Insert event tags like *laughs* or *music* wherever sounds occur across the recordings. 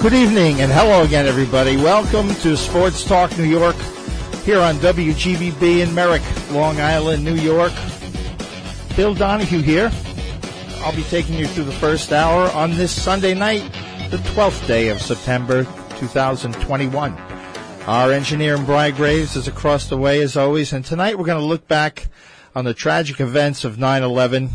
Good evening and hello again, everybody. Welcome to Sports Talk New York here on WGBB in Merrick, Long Island, New York. Bill Donohue here. I'll be taking you through the first hour on this Sunday night, the 12th day of September 2021. Our engineer Brian Graves is across the way as always, and tonight we're going to look back on the tragic events of 9 11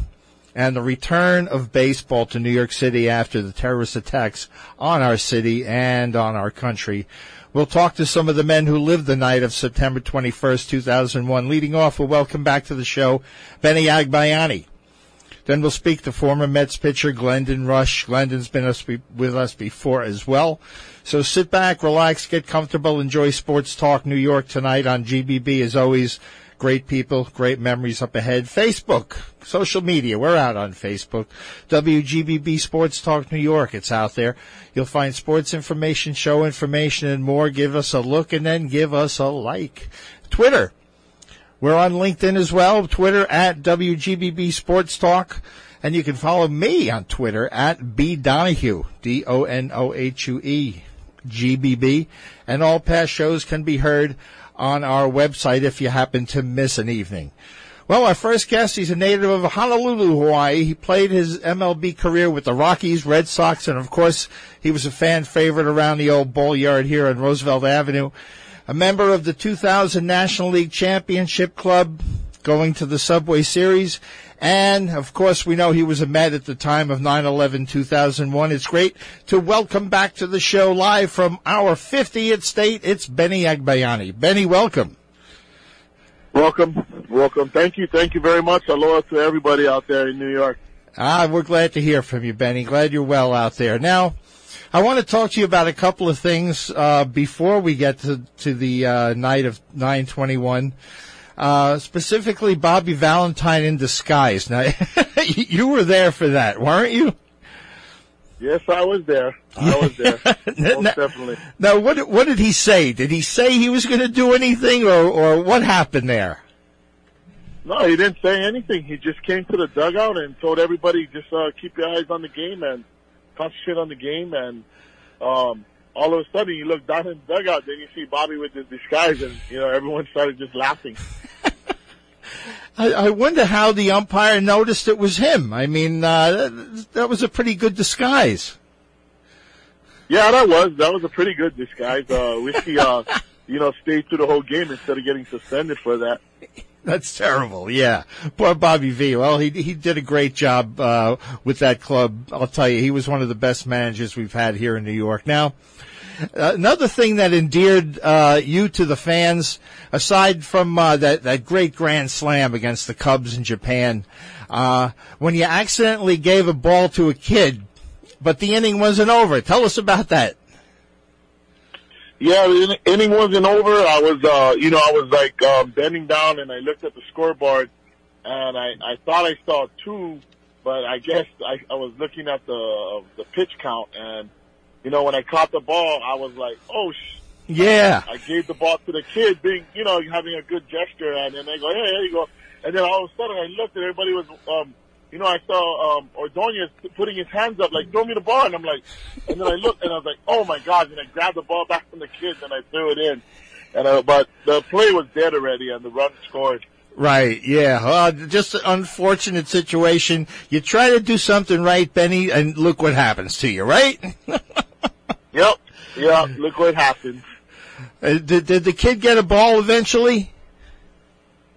and the return of baseball to New York City after the terrorist attacks on our city and on our country. We'll talk to some of the men who lived the night of September 21st, 2001. Leading off, we'll welcome back to the show Benny Agbayani. Then we'll speak to former Mets pitcher Glendon Rusch. Glendon's been us, with us before as well. So sit back, relax, get comfortable, enjoy Sports Talk New York tonight on GBB as always. Great people, great memories up ahead. Facebook, social media, we're out on Facebook. WGBB Sports Talk New York, it's out there. You'll find sports information, show information, and more. Give us a look and then give us a like. Twitter, we're on LinkedIn as well. Twitter at WGBB Sports Talk. And you can follow me on Twitter at B Donohue, D O N O H U E, G B B. And all past shows can be heard on our website if you happen to miss an evening. Well, our first guest, he's a native of Honolulu, Hawaii. He played his MLB career with the Rockies, Red Sox, and of course, he was a fan favorite around the old ball yard here on Roosevelt Avenue. A member of the 2000 National League Championship Club, going to the Subway Series. And of course, we know he was a Met at the time of 9-11 2001. It's great to welcome back to the show live from our 50th state. It's Benny Agbayani. Benny, welcome. Welcome, welcome. Thank you, thank you very much. Aloha to everybody out there in New York. Ah, we're glad to hear from you, Benny. Glad you're well out there. Now, I want to talk to you about a couple of things uh, before we get to to the uh, night of 921 uh, specifically Bobby Valentine in disguise. Now, *laughs* you were there for that, weren't you? Yes, I was there. I was there. *laughs* Most now, definitely. Now, what what did he say? Did he say he was going to do anything, or or what happened there? No, he didn't say anything. He just came to the dugout and told everybody just uh, keep your eyes on the game and concentrate on the game. And um, all of a sudden, you look down in the dugout, then you see Bobby with his disguise, and you know everyone started just laughing. I, I wonder how the umpire noticed it was him. I mean, uh, that, that was a pretty good disguise. Yeah, that was that was a pretty good disguise. Uh, wish he, uh, *laughs* you know, stayed through the whole game instead of getting suspended for that. That's terrible. Yeah, poor Bobby V. Well, he he did a great job uh, with that club. I'll tell you, he was one of the best managers we've had here in New York. Now, another thing that endeared uh, you to the fans, aside from uh, that that great grand slam against the Cubs in Japan, uh, when you accidentally gave a ball to a kid, but the inning wasn't over. Tell us about that. Yeah, the inning wasn't over. I was, uh, you know, I was like um, bending down and I looked at the scoreboard, and I I thought I saw two, but I guess I, I was looking at the the pitch count and you know, when I caught the ball, I was like, oh, sh-. Yeah. I gave the ball to the kid, being, you know, having a good gesture, and then they go, hey, there you go. And then all of a sudden I looked and everybody was, um, you know, I saw, um, Ordonez putting his hands up, like, throw me the ball. And I'm like, and then I looked and I was like, oh my God. And I grabbed the ball back from the kid and I threw it in. And, uh, but the play was dead already and the run scored. Right, yeah. Uh, just an unfortunate situation. You try to do something right, Benny, and look what happens to you, right? *laughs* Yep. Yeah. Look what happened. Uh, did, did the kid get a ball eventually?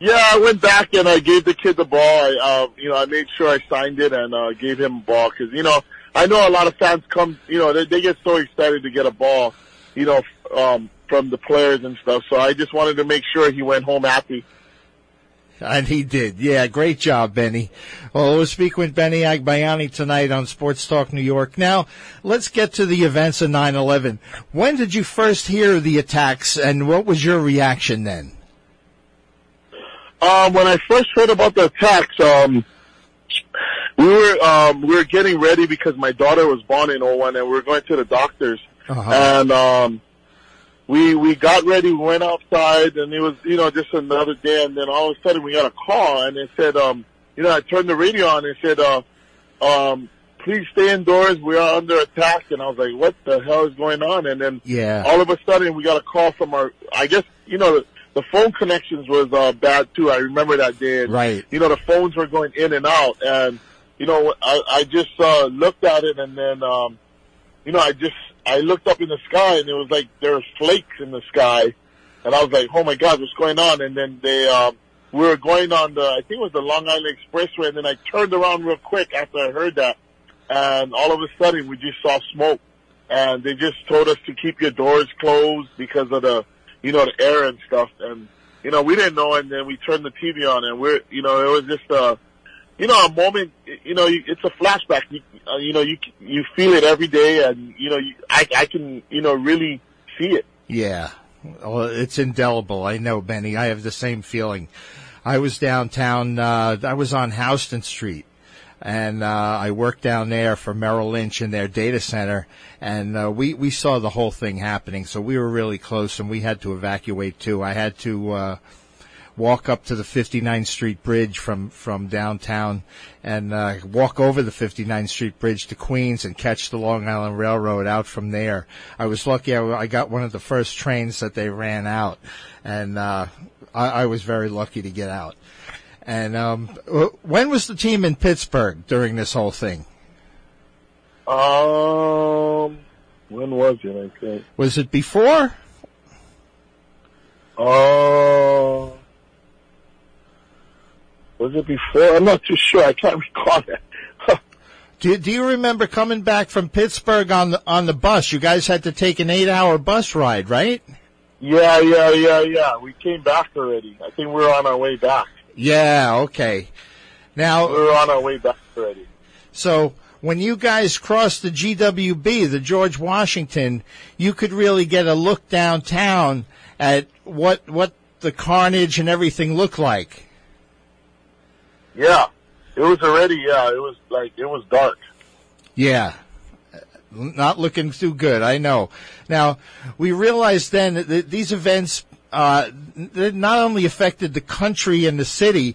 Yeah, I went back and I gave the kid the ball. I, uh, you know, I made sure I signed it and uh, gave him a ball because you know I know a lot of fans come, you know, they, they get so excited to get a ball, you know, um, from the players and stuff. So I just wanted to make sure he went home happy. And he did. Yeah, great job, Benny. Well, we'll speak with Benny Agbayani tonight on Sports Talk New York. Now, let's get to the events of 9-11. When did you first hear the attacks and what was your reaction then? Um, when I first heard about the attacks, um, we were um, we were getting ready because my daughter was born in 01 and we were going to the doctors. Uh-huh. And um, we we got ready, we went outside, and it was you know just another day. And then all of a sudden we got a call, and it said, um, you know, I turned the radio on and it said, uh, um, please stay indoors. We are under attack. And I was like, what the hell is going on? And then Yeah. all of a sudden we got a call from our, I guess, you know, the, the phone connections was uh, bad too. I remember that day. And, Right. You know, the phones were going in and out. And, you know, I, I just uh, looked at it and then, um, you know, I just, I looked up in the sky and it was like there were flakes in the sky. And I was like, oh my God, what's going on? And then they, um, we were going on the, I think it was the Long Island Expressway. And then I turned around real quick after I heard that. And all of a sudden we just saw smoke and they just told us to keep your doors closed because of the, you know, the air and stuff. And, you know, we didn't know. And then we turned the TV on and we're, you know, it was just a, you know, a moment, you know, it's a flashback. You, uh, you know, you, you feel it every day and, you know, you, I, I can, you know, really see it. Yeah. Well, it's indelible. I know, Benny. I have the same feeling. I was downtown, uh, I was on Houston Street and, uh, I worked down there for Merrill Lynch in their data center and, uh, we, we saw the whole thing happening. So we were really close and we had to evacuate too. I had to, uh, walk up to the 59th Street Bridge from, from downtown and uh, walk over the 59th Street Bridge to Queens and catch the Long Island Railroad out from there. I was lucky I, I got one of the first trains that they ran out and uh, I, I was very lucky to get out. And um, when was the team in Pittsburgh during this whole thing? Um, when was it? I think. Was it before? Uh, was it before? I'm not too sure. I can't *laughs* recall that. Do, do you remember coming back from Pittsburgh on the on the bus? You guys had to take an eight hour bus ride, right? yeah, yeah, yeah, yeah. We came back already. I think we were on our way back. Yeah, okay. Now, We were on our way back already. So when you guys crossed the GWB, the George Washington, you could really get a look downtown at what what the carnage and everything looked like. Yeah, it was already. Yeah, it was like it was dark. Yeah. Not looking too good, I know. Now, we realized then that these events uh, not only affected the country and the city,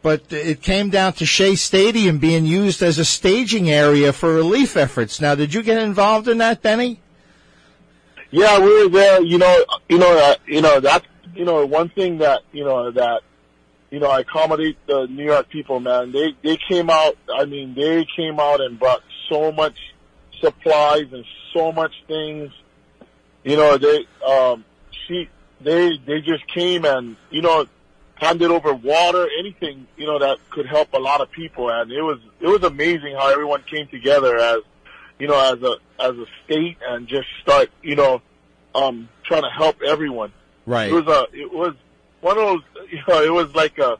but it came down to Shea Stadium being used as a staging area for relief efforts. Now, did you get involved in that, Benny? Yeah, we were there. You know, you know, uh, you know that's you know one thing that you know that you know I accommodate the New York people, man. They they came out. I mean, they came out and brought so much supplies and so much things. You know, they um she they they just came and you know handed over water, anything you know that could help a lot of people, and it was it was amazing how everyone came together as you know as a as a state and just start you know um trying to help everyone. Right. It was a it was one of those *laughs* you know it was like a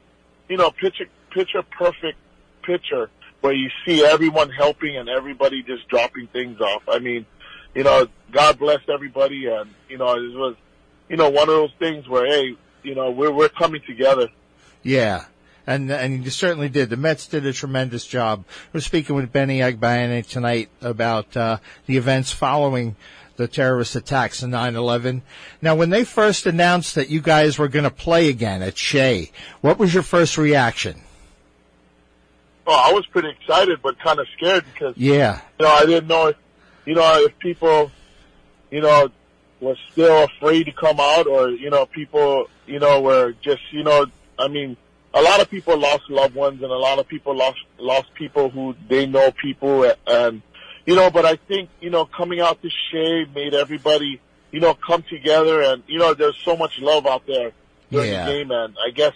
you know picture picture perfect picture where you see everyone helping and everybody just dropping things off. I mean, you know, God bless everybody and you know it was you know one of those things where hey you know we're we're coming together. Yeah. And, and you certainly did. The Mets did a tremendous job. We're speaking with Benny Agbayani tonight about uh, the events following the terrorist attacks in 9/11. Now, when they first announced that you guys were going to play again at Shea, what was your first reaction? Oh, I was pretty excited but kind of scared because Yeah, you know I didn't know if you know if people you know were still afraid to come out or you know people you know were just you know I mean a lot of people lost loved ones and a lot of people lost lost people who they know people and you know but I think you know coming out to Shea made everybody you know come together and you know there's so much love out there during Yeah. the game and I guess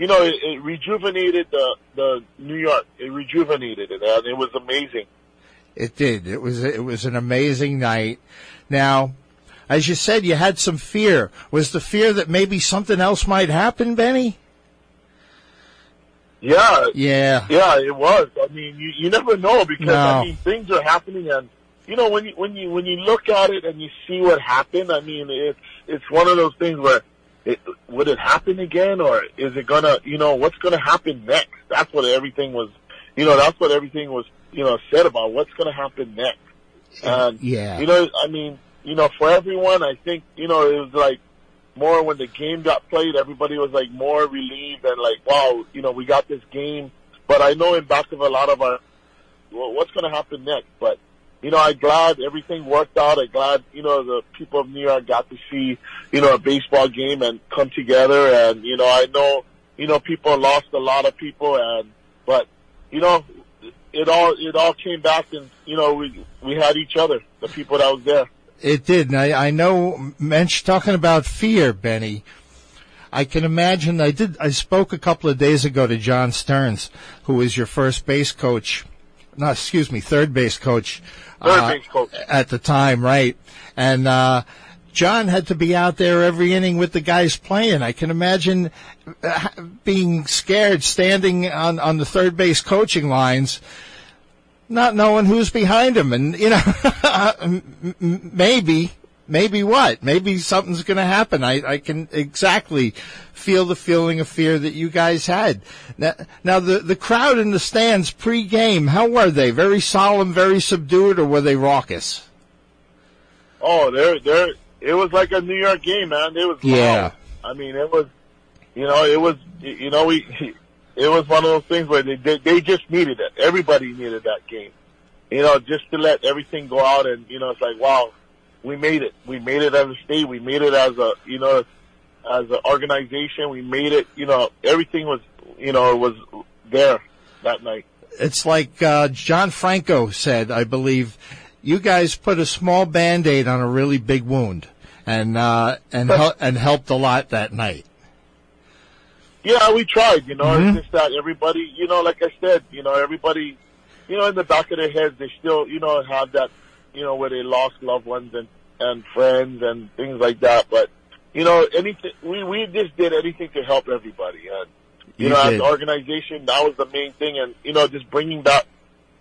you know it, it rejuvenated the the New York it rejuvenated it and it was amazing. it did. It was it was an amazing night. Now, as you said, you had some fear. Was the fear that maybe something else might happen, Benny? Yeah, Yeah. yeah, it was. I mean, you you never know because No. I mean things are happening, and you know when you when you when you look at it and you see what happened. I mean, it's it's one of those things where. It, would it happen again, or is it gonna, you know, what's gonna happen next? That's what everything was, you know, that's what everything was, you know, said about what's gonna happen next. And Yeah. you know, I mean, you know, for everyone, I think, you know, it was like more when the game got played, everybody was like more relieved and like, wow, you know, we got this game. But I know in back of a lot of our, well, what's going to happen next? But, you know, I'm glad everything worked out. I'm glad, you know, the people of New York got to see, you know, a baseball game and come together. And, you know, I know, you know, people lost a lot of people and, but, you know, it all, it all came back and, you know, we, we had each other, the people that was there. It did. And I, I know, Mensch, talking about fear, Benny, I can imagine, I did, I spoke a couple of days ago to John Stearns, who was your first base coach, no, excuse me, third base coach. Third uh, base coach. At the time, right. And, uh, John had to be out there every inning with the guys playing. I can imagine uh, being scared standing on, on the third base coaching lines, not knowing who's behind him. And, you know, *laughs* maybe, maybe what? Maybe something's going to happen. I, I can exactly feel the feeling of fear that you guys had. Now, now the, the crowd in the stands pre-game, how were they? Very solemn, very subdued, or were they raucous? Oh, they're they're. It was like a New York game, man. It was. Yeah. loud. I mean, it was. You know, it was. You know, we. *laughs* It was one of those things where they they, they just needed it. Everybody needed that game. You know, just to let everything go out, and you know, it's like, wow, we made it. We made it as a state. We made it as a, you know, as an organization. We made it. You know, everything was, you know, was there that night. It's like uh, John Franco said, I believe, you guys put a small band-aid on a really big wound, and uh, and *laughs* hel- and helped a lot that night. Yeah, we tried, you know, Mhm. it's just that everybody, you know, like I said, you know, everybody, you know, in the back of their heads, they still, you know, have that, you know, where they lost loved ones and, and friends and things like that. But, you know, anything, we, we just did anything to help everybody. And, you, You know, did. as an organization, that was the main thing. And, you know, just bringing back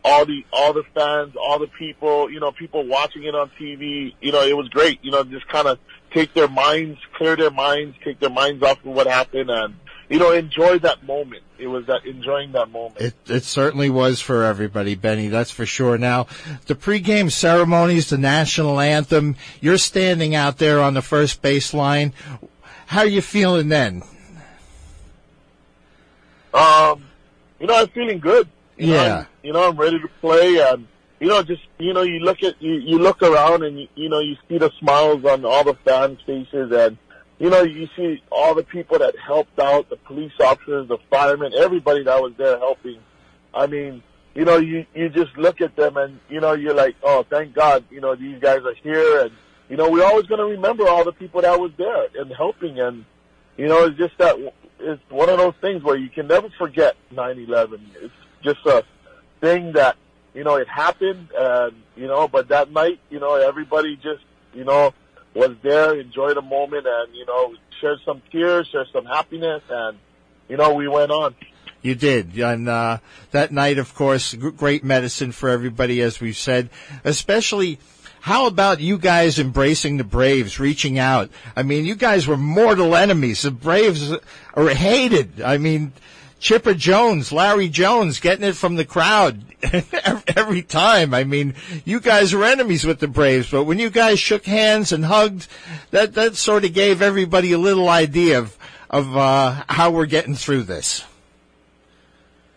all the, all the fans, all the people, you know, people watching it on TV, you know, it was great, you know, just kind of take their minds, clear their minds, take their minds off of what happened and, you know, enjoy that moment. It was that enjoying that moment. It it certainly was for everybody, Benny. That's for sure. Now, the pregame ceremonies, the national anthem. You're standing out there on the first baseline. How are you feeling then? Um, you know, I'm feeling good. You know, Yeah. I'm, you know, I'm ready to play, and you know, just you know, you look at you, you look around, and you, you know, you see the smiles on all the fans' faces, and you know, you see all the people that helped out, the police officers, the firemen, everybody that was there helping. I mean, you know, you you just look at them, and you know, you're like, oh, thank God, you know, these guys are here, and you know, we're always going to remember all the people that was there and helping, and you know, it's just that it's one of those things where you can never forget 9/11. It's just a thing that you know it happened, and you know, but that night, you know, everybody just you know was there, enjoyed the moment, and you know, shared some tears, shared some happiness, and you know, we went on. You did, and uh, that night, of course, great medicine for everybody, as we've said. Especially, how about you guys embracing the Braves, reaching out? I mean, you guys were mortal enemies. The Braves are hated. I mean, Chipper Jones, Larry Jones, getting it from the crowd *laughs* every time. I mean, you guys were enemies with the Braves, but when you guys shook hands and hugged, that that sort of gave everybody a little idea of of uh, how we're getting through this.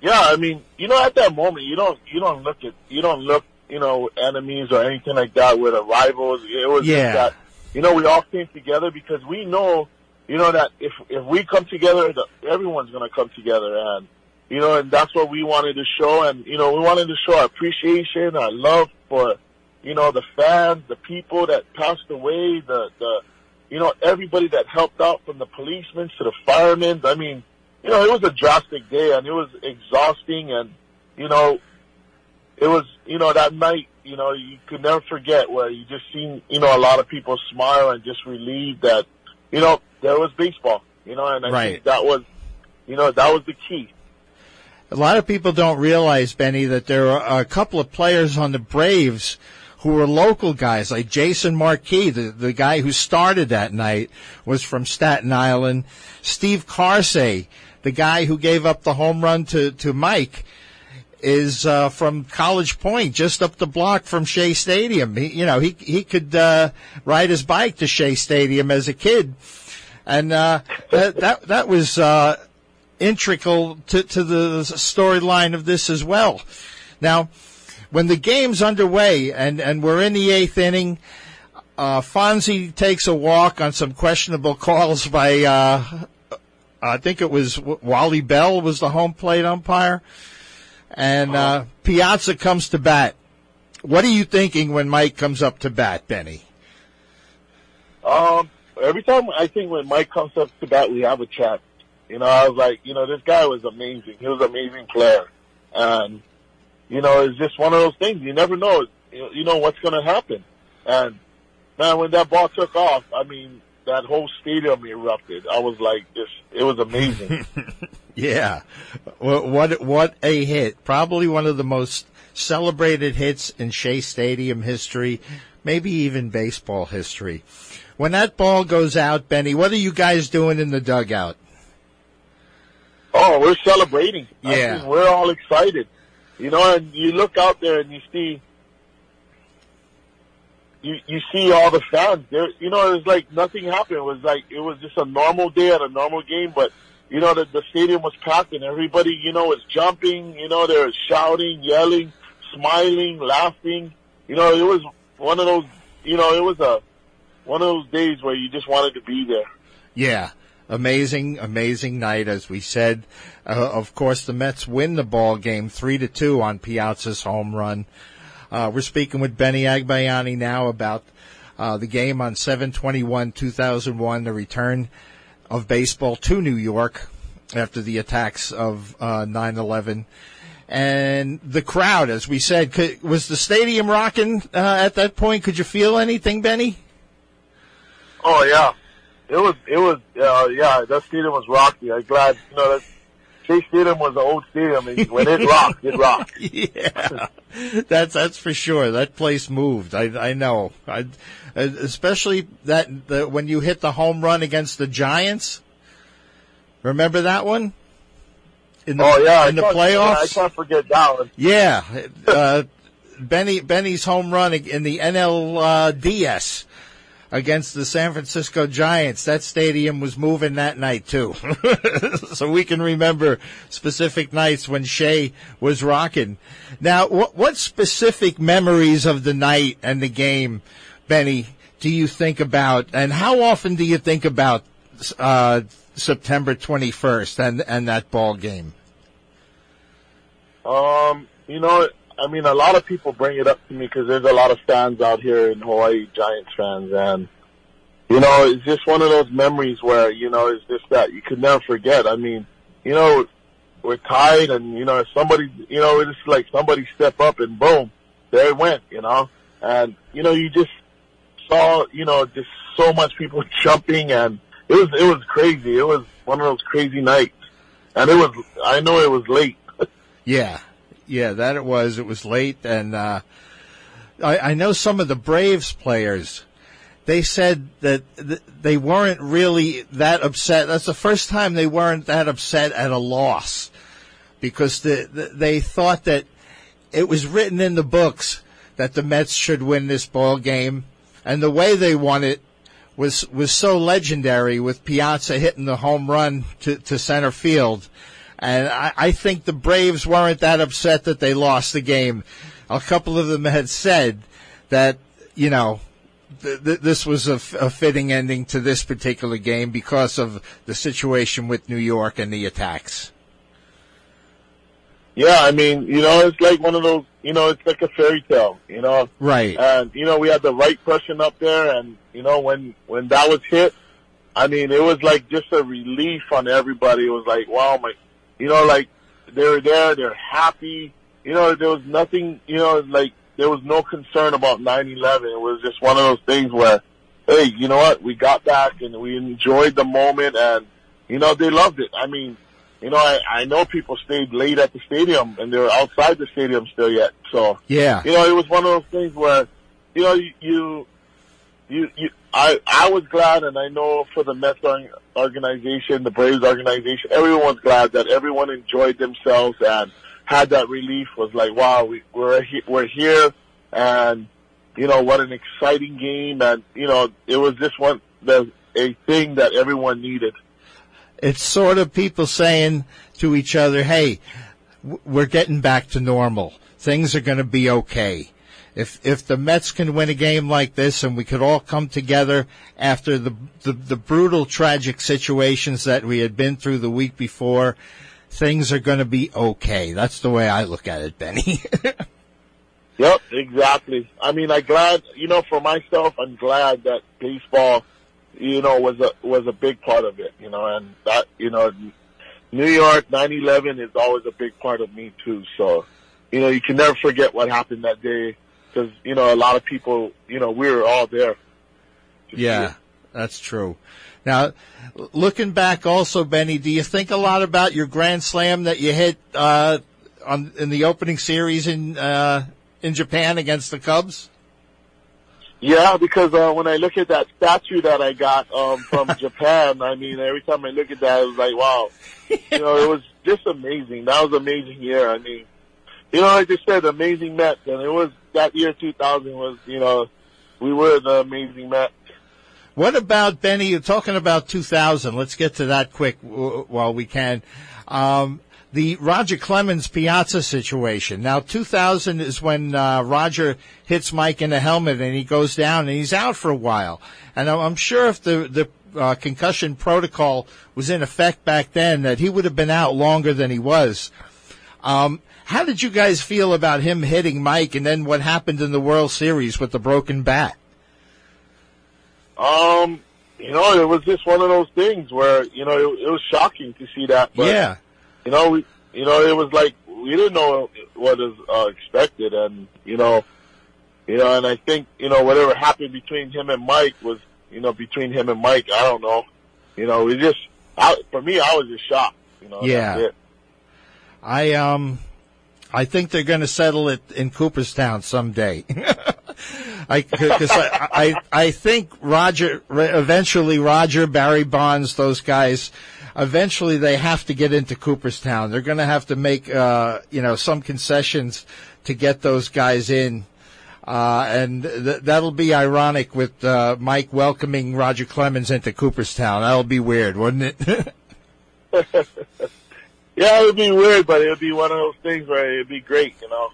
Yeah, I mean, you know, at that moment, you don't you don't look at you don't look you know enemies or anything like that with rivals. It was Yeah. just that you know we all came together because we know you know that if if we come together, the, everyone's gonna come together, and you know, and that's what we wanted to show, and you know, we wanted to show our appreciation, our love for you know the fans, the people that passed away, the the you know everybody that helped out from the policemen to the firemen. I mean you know, it was a drastic day and it was exhausting and, you know, it was, you know, that night, you know, you could never forget where you just seen, you know, a lot of people smile and just relieved that, you know, there was baseball, you know, and I Right. think that was, you know, that was the key. A lot of people don't realize, Benny, that there are a couple of players on the Braves who were local guys, like Jason Marquis, the, the guy who started that night, was from Staten Island. Steve Karsay, the guy who gave up the home run to, to Mike, is uh, from College Point, just up the block from Shea Stadium. He, you know, he he could uh, ride his bike to Shea Stadium as a kid, and uh, that that that was uh, integral to to the storyline of this as well. Now, when the game's underway and and we're in the eighth inning. Uh, Fonzie takes a walk on some questionable calls by, uh, I think it was Wally Bell was the home plate umpire and uh, Piazza comes to bat. What are you thinking when Mike comes up to bat, Benny? Um, every time I think when Mike comes up to bat, we have a chat. You know, I was like, you know, this guy was amazing. He was an amazing player, and you know, it's just one of those things. You never know, you know, what's going to happen. And man, when that ball took off, I mean, that whole stadium erupted. I was like, this, it was amazing. *laughs* yeah. What, what a hit. Probably one of the most celebrated hits in Shea Stadium history, maybe even baseball history. When that ball goes out, Benny, what are you guys doing in the dugout? Oh, we're celebrating. Yeah. I mean, we're all excited. You know, and you look out there and you see you you see all the fans there. You know, it was like nothing happened. It was like it was just a normal day at a normal game, but you know the the stadium was packed and everybody you know was jumping. You know, they were shouting, yelling, smiling, laughing. You know, it was one of those. You know, it was a one of those days where you just wanted to be there. Yeah. Amazing, amazing night, as we said. Uh, of course, the Mets win the ball game three to two on Piazza's home run. Uh, we're speaking with Benny Agbayani now about uh, the game on 7-21-2001, the return of baseball to New York after the attacks of uh, 9/11. And the crowd, as we said, could, was the stadium rocking uh, at that point? Could you feel anything, Benny? Oh yeah, it was. It was. Uh, yeah, that stadium was rocky. I'm glad. You know, that Shea Stadium was an old stadium, and when it rocked, it rocked. *laughs* yeah, that's that's for sure. That place moved. I I know. I, especially that the, when you hit the home run against the Giants. Remember that one? In the, oh yeah, in the playoffs. Yeah, I can't forget that one. Yeah, uh, Benny Benny's home run in the NLDS against the San Francisco Giants. That stadium was moving that night too. *laughs* so we can remember specific nights when Shea was rocking. Now, what, what specific memories of the night and the game, Benny, do you think about? And how often do you think about, uh, September 21st and, and that ball game? Um, you know, I mean, a lot of people bring it up to me because there's a lot of fans out here in Hawaii, Giants fans, and you know, it's just one of those memories where you know it's just that you could never forget. I mean, you know, we're tied, and you know, somebody, you know, it's like somebody step up and boom, there it went, you know, and you know, you just saw, you know, just so much people *laughs* jumping, and it was it was crazy. It was one of those crazy nights, and it was. I know it was late. *laughs* yeah, yeah, that it was. It was late, and uh, I, I know some of the Braves players. They said that th- they weren't really that upset. That's the first time they weren't that upset at a loss, because the, the, they thought that it was written in the books that the Mets should win this ball game, and the way they won it was was so legendary with Piazza hitting the home run to, to center field and I, I think the Braves weren't that upset that they lost the game. A couple of them had said that, you know, th- th- this was a, f- a fitting ending to this particular game because of the situation with New York and the attacks. Yeah, I mean, you know, it's like one of those, you know, it's like a fairy tale, you know. Right. And you know, we had the right person up there, and you know, when when that was hit, I mean, it was like just a relief on everybody. It was like, wow, my, you know, like they were there, they're happy. You know, there was nothing, you know, like there was no concern about 9/11. It was just one of those things where, hey, you know what? We got back and we enjoyed the moment, and you know they loved it. I mean, you know, I, I know people stayed late at the stadium and they were outside the stadium still yet. So, Yeah. you know, it was one of those things where, you know, you, you, you, you I, I was glad and I know for the Mets organization, the Braves organization, everyone was glad that everyone enjoyed themselves and had that relief was like, wow, we, we're, we're here and, you know, what an exciting game. And, you know, it was just one, the, a thing that everyone needed. It's sort of people saying to each other, "Hey, we're getting back to normal. Things are going to be okay." If if the Mets can win a game like this, and we could all come together after the the, the brutal, tragic situations that we had been through the week before, things are going to be okay. That's the way I look at it, Benny. *laughs* Yep, exactly. I mean, I glad, you know, for myself, I'm glad that baseball, you know, was a was a big part of it, you know, and that, you know, New York 9/11 is always a big part of me too. So, you know, you can never forget what happened that day because you know a lot of people, you know, we were all there. Yeah, that's true. Now, looking back, also, Benny, do you think a lot about your grand slam that you hit uh, on in the opening series in uh, in Japan against the Cubs? Yeah, because uh, when I look at that statue that I got um, from *laughs* Japan, I mean, every time I look at that, it was like, wow. You know, it was just amazing. That was an amazing year. I mean, you know, like I said, amazing Mets, and it was that year 2000 was, you know, we were the amazing Mets. What about Benny? You're talking about 2000. Let's get to that quick while we can. Um, the Roger Clemens Piazza situation. Now, 2000 is when uh, Roger hits Mike in the helmet and he goes down and he's out for a while. And I'm- I'm sure if the the uh, concussion protocol was in effect back then, that he would have been out longer than he was. Um, how did you guys feel about him hitting Mike, and then what happened in the World Series with the broken bat? Um, you know, it was just one of those things where, you know, it, it was shocking to see that. But, yeah. you know, we, you know, it was like we didn't know what is uh, expected, and you know, you know, and I think you know whatever happened between him and Mike was, you know, between him and Mike. I don't know, you know, we just, I, for me, I was just shocked. You know, Yeah. I um, I think they're going to settle it in Cooperstown someday. *laughs* I because I, I I think Roger eventually Roger Barry Bonds those guys eventually they have to get into Cooperstown. They're going to have to make uh you know some concessions to get those guys in. Uh, and th- that'll be ironic with uh, Mike welcoming Roger Clemens into Cooperstown. That'll be weird, wouldn't it? *laughs* Yeah, it would be weird, but it would be one of those things where it'd be great. You know,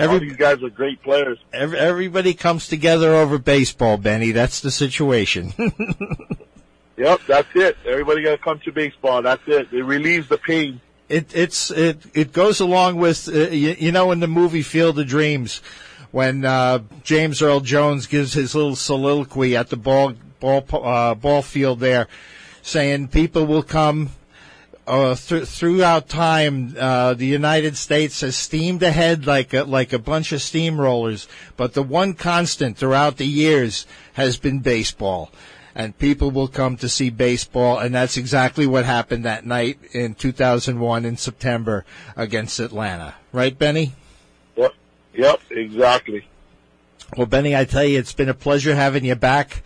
all these guys are great players. Every, everybody comes together over baseball, Benny. That's the situation. *laughs* Yep, that's it. Everybody got to come to baseball. That's it. It relieves the pain. it it's it it goes along with uh, you, you know in the movie Field of Dreams when uh, James Earl Jones gives his little soliloquy at the ball ball uh, ball field there, saying people will come. Uh, th- throughout time, uh, the United States has steamed ahead like a, like a bunch of steamrollers, but the one constant throughout the years has been baseball. And people will come to see baseball, and that's exactly what happened that night in 2001 in September against Atlanta. Right, Benny? Yep, yep, exactly. Well, Benny, I tell you, it's been a pleasure having you back.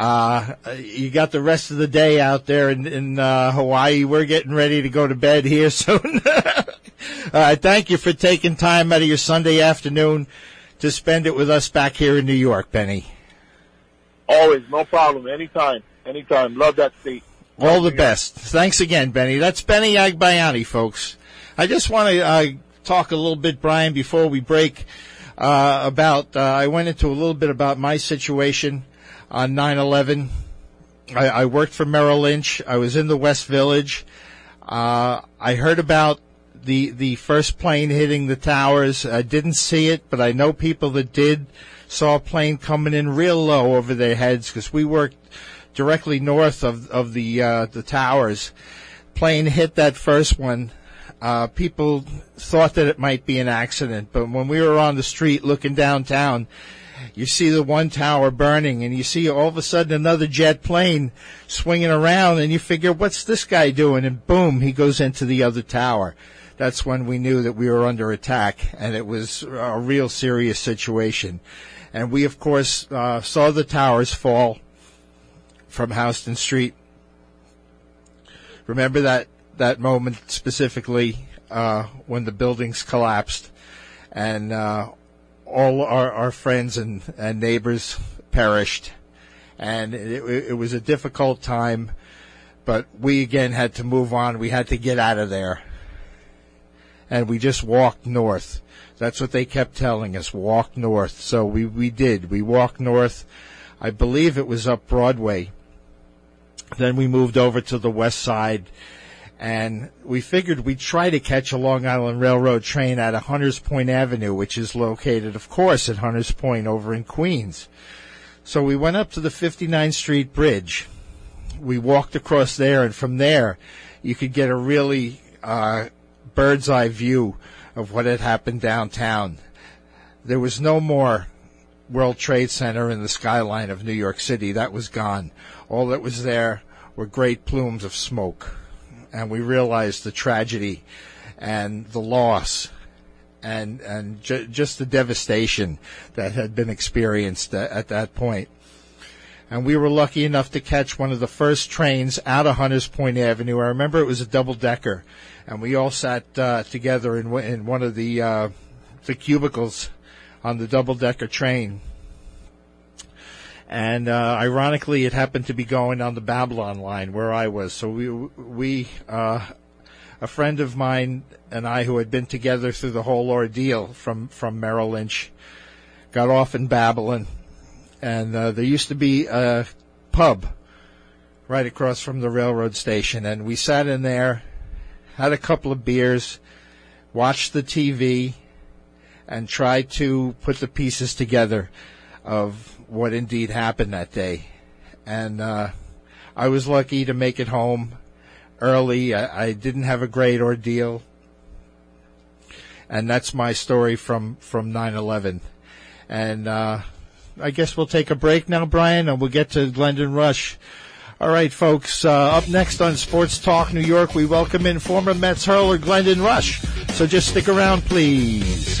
Uh, you got the rest of the day out there in, in uh, Hawaii. We're getting ready to go to bed here *laughs* soon. uh, thank you for taking time out of your Sunday afternoon to spend it with us back here in New York, Benny. Always, no problem. Anytime, anytime. Love that state. All the best. Thanks again, Benny. That's Benny Agbayani, folks. I just want to uh, talk a little bit, Brian, before we break, uh, about, uh, I went into a little bit about my situation on 9-11. I, I worked for Merrill Lynch. I was in the West Village. Uh, I heard about the, the first plane hitting the towers. I didn't see it, but I know people that did saw a plane coming in real low over their heads because we worked directly north of of the uh, the towers. Plane hit that first one. Uh, people thought that it might be an accident, but when we were on the street looking downtown, you see the one tower burning and you see all of a sudden another jet plane swinging around and you figure, what's this guy doing? And boom, he goes into the other tower. That's when we knew that we were under attack and it was a real serious situation. And we, of course, uh, saw the towers fall from Houston Street. Remember that, that moment specifically, uh, when the buildings collapsed and, uh, all our, our friends and, and neighbors perished. And it, it was a difficult time, but we again had to move on. We had to get out of there. And we just walked north. That's what they kept telling us, walk north. So we, we did. We walked north. I believe it was up Broadway. Then we moved over to the west side and we figured we'd try to catch a Long Island Railroad train at Hunters Point Avenue, which is located, of course, at Hunters Point over in Queens. So we went up to the 59th Street Bridge. We walked across there, and from there, you could get a really uh, bird's eye view of what had happened downtown. There was no more World Trade Center in the skyline of New York City. That was gone. All that was there were great plumes of smoke and we realized the tragedy and the loss and and ju- just the devastation that had been experienced at, at that point. And we were lucky enough to catch one of the first trains out of Hunters Point Avenue. I remember it was a double decker, and we all sat uh, together in in one of the uh, the cubicles on the double decker train and uh, ironically, it happened to be going on the Babylon line where I was. So we, we, uh, a friend of mine and I, who had been together through the whole ordeal from from Merrill Lynch, got off in Babylon, and uh, there used to be a pub right across from the railroad station, and we sat in there, had a couple of beers, watched the TV, and tried to put the pieces together of what indeed happened that day. And uh, I was lucky to make it home early. I, I didn't have a great ordeal. And that's my story from, from 9-11. And uh, I guess we'll take a break now, Brian, and we'll get to Glendon Rusch. All right, folks. Uh, up next on Sports Talk New York, we welcome in former Mets hurler Glendon Rusch. So just stick around, please.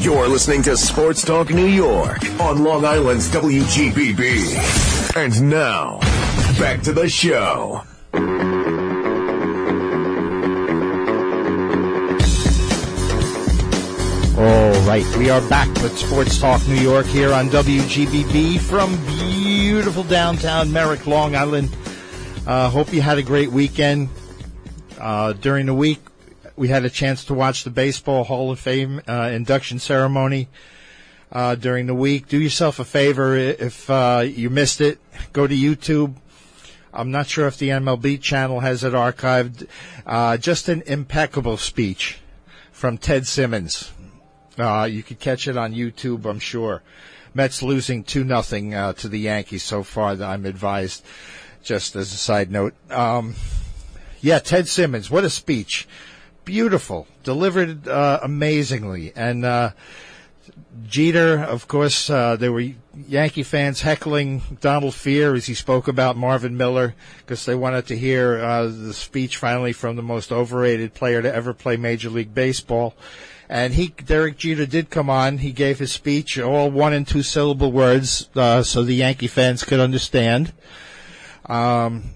You're listening to Sports Talk New York on Long Island's WGBB. And now, back to the show. All right, we are back with Sports Talk New York here on WGBB from beautiful downtown Merrick, Long Island. Uh, hope you had a great weekend. Uh, during the week, we had a chance to watch the Baseball Hall of Fame uh, induction ceremony uh, during the week. Do yourself a favor if uh, you missed it. Go to YouTube. I'm not sure if the MLB channel has it archived. Uh, just an impeccable speech from Ted Simmons. Uh, you could catch it on YouTube, I'm sure. Mets losing two nothing to the Yankees so far. I'm advised. Just as a side note. Um, yeah, Ted Simmons. What a speech beautiful, delivered uh, amazingly, and uh, Jeter, of course, uh, there were Yankee fans heckling Donald Fehr as he spoke about Marvin Miller because they wanted to hear uh, the speech finally from the most overrated player to ever play Major League Baseball. And he, Derek Jeter, did come on. He gave his speech, all one and two syllable words, uh, so the Yankee fans could understand. Um,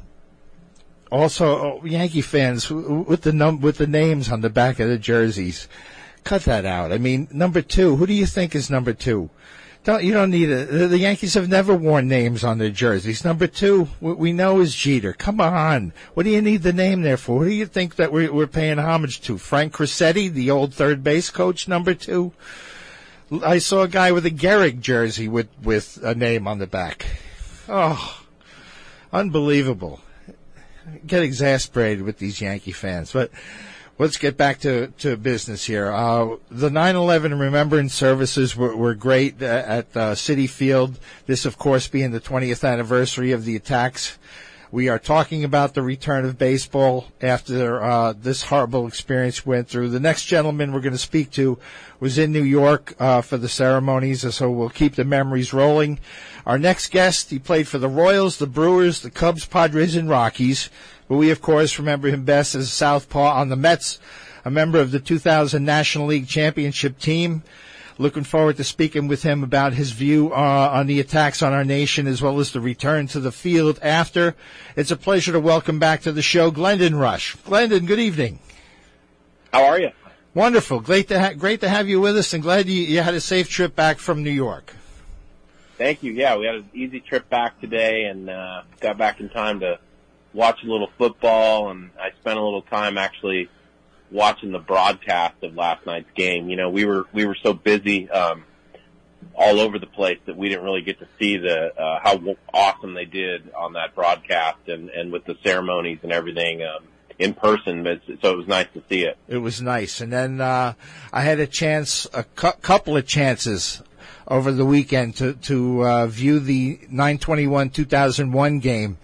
also oh, Yankee fans with the num with the names on the back of the jerseys. Cut that out. I mean, number two. Who do you think is number two? Don't you don't need it. The Yankees have never worn names on their jerseys. Number two, what we know is Jeter. Come on, what do you need the name there for? Who do you think that we're, we're paying homage to? Frank Crosetti, the old third base coach, number two. I saw a guy with a Gehrig jersey with with a name on the back. Oh, unbelievable! Get exasperated with these Yankee fans, but let's get back to, to business here. Uh, the 9/11 remembrance services were, were great at uh, Citi Field. This, of course, being the 20th anniversary of the attacks. We are talking about the return of baseball after uh, this horrible experience went through. The next gentleman we're going to speak to was in New York uh, for the ceremonies, so we'll keep the memories rolling. Our next guest, he played for the Royals, the Brewers, the Cubs, Padres, and Rockies. But we, of course, remember him best as a southpaw on the Mets, a member of the 2000 National League Championship team. Looking forward to speaking with him about his view uh, on the attacks on our nation as well as the return to the field after. It's a pleasure to welcome back to the show Glendon Rusch. Glendon, good evening. How are you? Wonderful. Great to, ha- great to have you with us and glad you, you had a safe trip back from New York. Thank you. Yeah, we had an easy trip back today and uh, got back in time to watch a little football, and I spent a little time actually watching the broadcast of last night's game. You know, we were we were so busy um, all over the place that we didn't really get to see the uh, how awesome they did on that broadcast and and with the ceremonies and everything. Um, in person, but so it was nice to see it. It was nice, and then uh, I had a chance, a cu- couple of chances over the weekend to to uh, view the 921 2001 game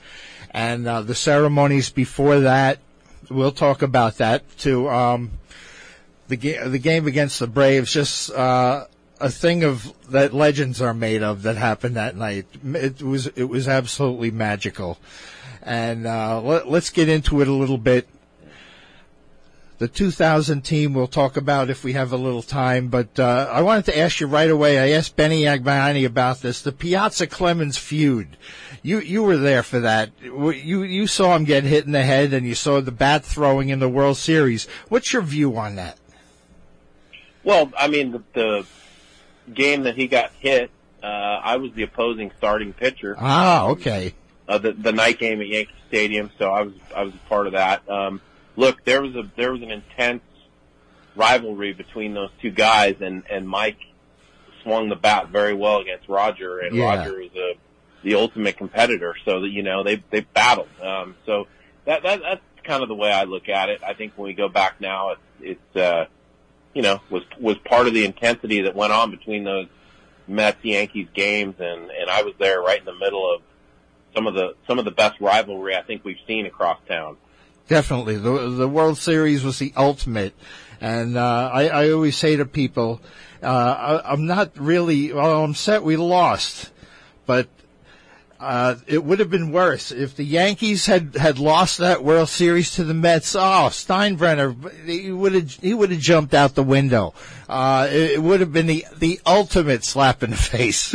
and uh, the ceremonies before that. We'll talk about that too. Um, the ga- the game against the Braves, just uh, a thing of that legends are made of that happened that night. It was it was absolutely magical, and uh, let, us get into it a little bit. The 2000 team we'll talk about if we have a little time, but uh, I wanted to ask you right away. I asked Benny Agbayani about this. The Piazza Clemens feud you you were there for that. You you saw him get hit in the head, and you saw the bat throwing in the World Series. What's your view on that? Well, I mean, the, the game that he got hit, uh, I was the opposing starting pitcher. Ah, okay. Uh, the the night game at Yankee Stadium, so I was I was a part of that. Um, look, there was a there was an intense rivalry between those two guys, and and Mike swung the bat very well against Roger, and yeah. Roger is a the ultimate competitor. So that you know they they battled. Um, so that that that's kind of the way I look at it. I think when we go back now, it's it's uh, you know was was part of the intensity that went on between those Mets Yankees games, and and I was there right in the middle of some of the some of the best rivalry I think we've seen across town. Definitely, the the World Series was the ultimate, and uh, I I always say to people, uh, I, I'm not really well. I'm set we lost, but uh, it would have been worse if the Yankees had, had lost that World Series to the Mets. Oh, Steinbrenner, he would have he would have jumped out the window. Uh, it, it, would have been the the ultimate slap in the *laughs* face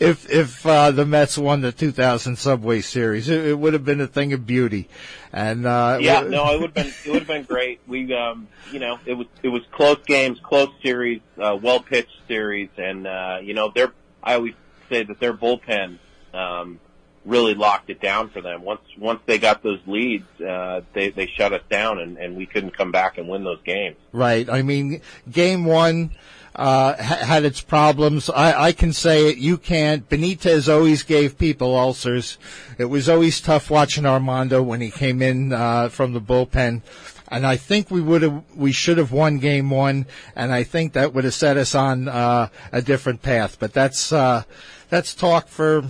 if if uh, the Mets won the 2000 Subway Series. It, it, would have been a thing of beauty. And uh, yeah, no, it would have been it would have been great. We, um, you know, it was it was close games, close series, uh, well pitched series, and uh, you know, their I always say that their bullpen um, really locked it down for them. Once once they got those leads, uh, they they shut us down, and, and we couldn't come back and win those games. Right. I mean, game one. Uh, had its problems. I, I can say it. You can't. Benitez always gave people ulcers. It was always tough watching Armando when he came in uh, from the bullpen and I think we would have, we should have won game one, and I think that would have set us on uh, a different path. But that's uh, that's talk for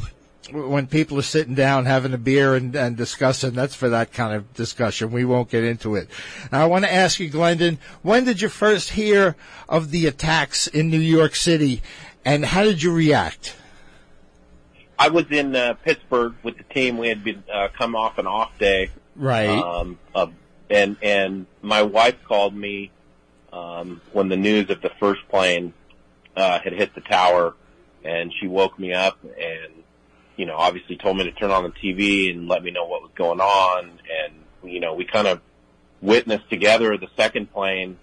when people are sitting down having a beer and, and discussing, that's for that kind of discussion. We won't get into it. Now, I want to ask you, Glendon, when did you first hear of the attacks in New York City, and how did you react? I was in uh, Pittsburgh with the team. We had been uh, come off an off day, right? Um, uh, and and my wife called me um, when the news of the first plane uh, had hit the tower, and she woke me up and you know, obviously told me to turn on the TV and let me know what was going on. And, you know, we kind of witnessed together the second plane,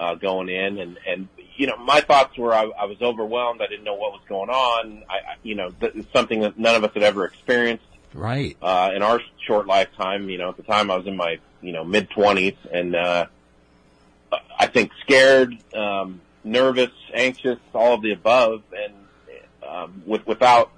uh, going in and, and, you know, my thoughts were I, I was overwhelmed. I didn't know what was going on. I, I you know, th- something that none of us had ever experienced. Right. Uh, in our short lifetime, you know, at the time I was in my, you know, mid twenties and, uh, I think scared, um, nervous, anxious, all of the above. And, um, with, without,